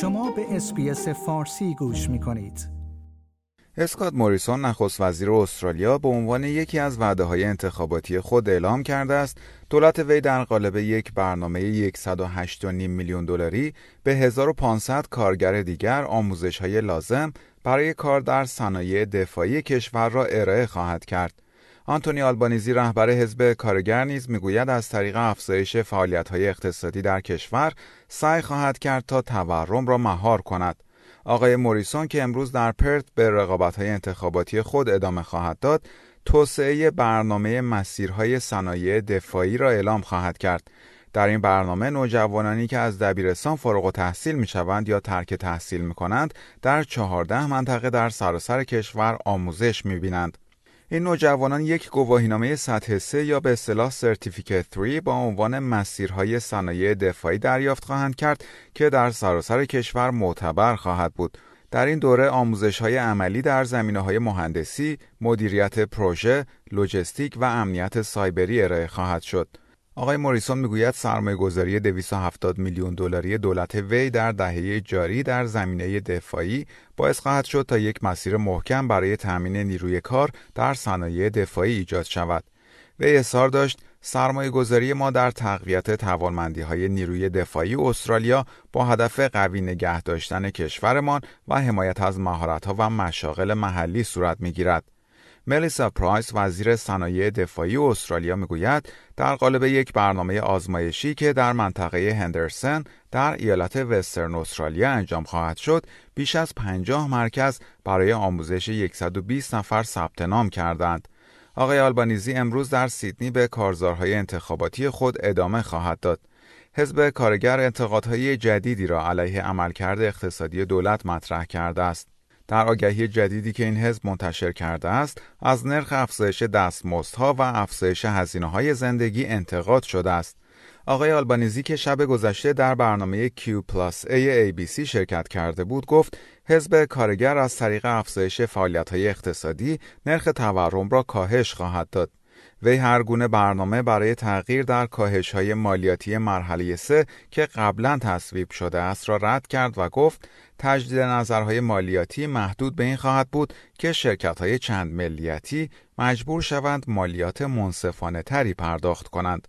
شما به SBS فارسی گوش می کنید. اسکات موریسون نخست وزیر استرالیا به عنوان یکی از وعده های انتخاباتی خود اعلام کرده است دولت وی در قالب یک برنامه 108.5 میلیون دلاری به 1500 کارگر دیگر آموزش های لازم برای کار در صنایع دفاعی کشور را ارائه خواهد کرد. آنتونی آلبانیزی رهبر حزب کارگر نیز می‌گوید از طریق افزایش فعالیت‌های اقتصادی در کشور سعی خواهد کرد تا تورم را مهار کند. آقای موریسون که امروز در پرت به رقابت‌های انتخاباتی خود ادامه خواهد داد، توسعه برنامه مسیرهای صنایع دفاعی را اعلام خواهد کرد. در این برنامه نوجوانانی که از دبیرستان فارغ و تحصیل می شوند یا ترک تحصیل می کنند در چهارده منطقه در سراسر کشور آموزش می بینند. این نوجوانان یک گواهینامه سطح سه یا به اصطلاح سرتیفیکت 3 با عنوان مسیرهای صنایع دفاعی دریافت خواهند کرد که در سراسر کشور معتبر خواهد بود. در این دوره آموزش های عملی در زمینه های مهندسی، مدیریت پروژه، لوجستیک و امنیت سایبری ارائه خواهد شد. آقای موریسون می‌گوید سرمایه گذاری 270 میلیون دلاری دولت وی در دهه جاری در زمینه دفاعی باعث خواهد شد تا یک مسیر محکم برای تأمین نیروی کار در صنایع دفاعی ایجاد شود. وی اظهار داشت سرمایه گذاری ما در تقویت توانمندی های نیروی دفاعی استرالیا با هدف قوی نگه داشتن کشورمان و حمایت از مهارت ها و مشاغل محلی صورت می گیرد. ملیسا پرایس وزیر صنایع دفاعی استرالیا می‌گوید در قالب یک برنامه آزمایشی که در منطقه هندرسن در ایالت وسترن استرالیا انجام خواهد شد بیش از 50 مرکز برای آموزش 120 نفر ثبت نام کردند. آقای آلبانیزی امروز در سیدنی به کارزارهای انتخاباتی خود ادامه خواهد داد. حزب کارگر انتقادهای جدیدی را علیه عملکرد اقتصادی دولت مطرح کرده است. در آگهی جدیدی که این حزب منتشر کرده است از نرخ افزایش دستمزدها و افزایش هزینه های زندگی انتقاد شده است آقای آلبانیزی که شب گذشته در برنامه Q پلاس A ABC شرکت کرده بود گفت حزب کارگر از طریق افزایش فعالیت های اقتصادی نرخ تورم را کاهش خواهد داد. وی هر گونه برنامه برای تغییر در کاهش های مالیاتی مرحله 3 که قبلا تصویب شده است را رد کرد و گفت تجدید نظرهای مالیاتی محدود به این خواهد بود که شرکت های چند ملیتی مجبور شوند مالیات منصفانه تری پرداخت کنند.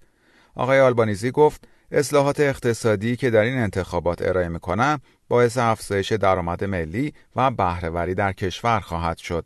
آقای آلبانیزی گفت اصلاحات اقتصادی که در این انتخابات ارائه می‌کنم باعث افزایش درآمد ملی و بهرهوری در کشور خواهد شد.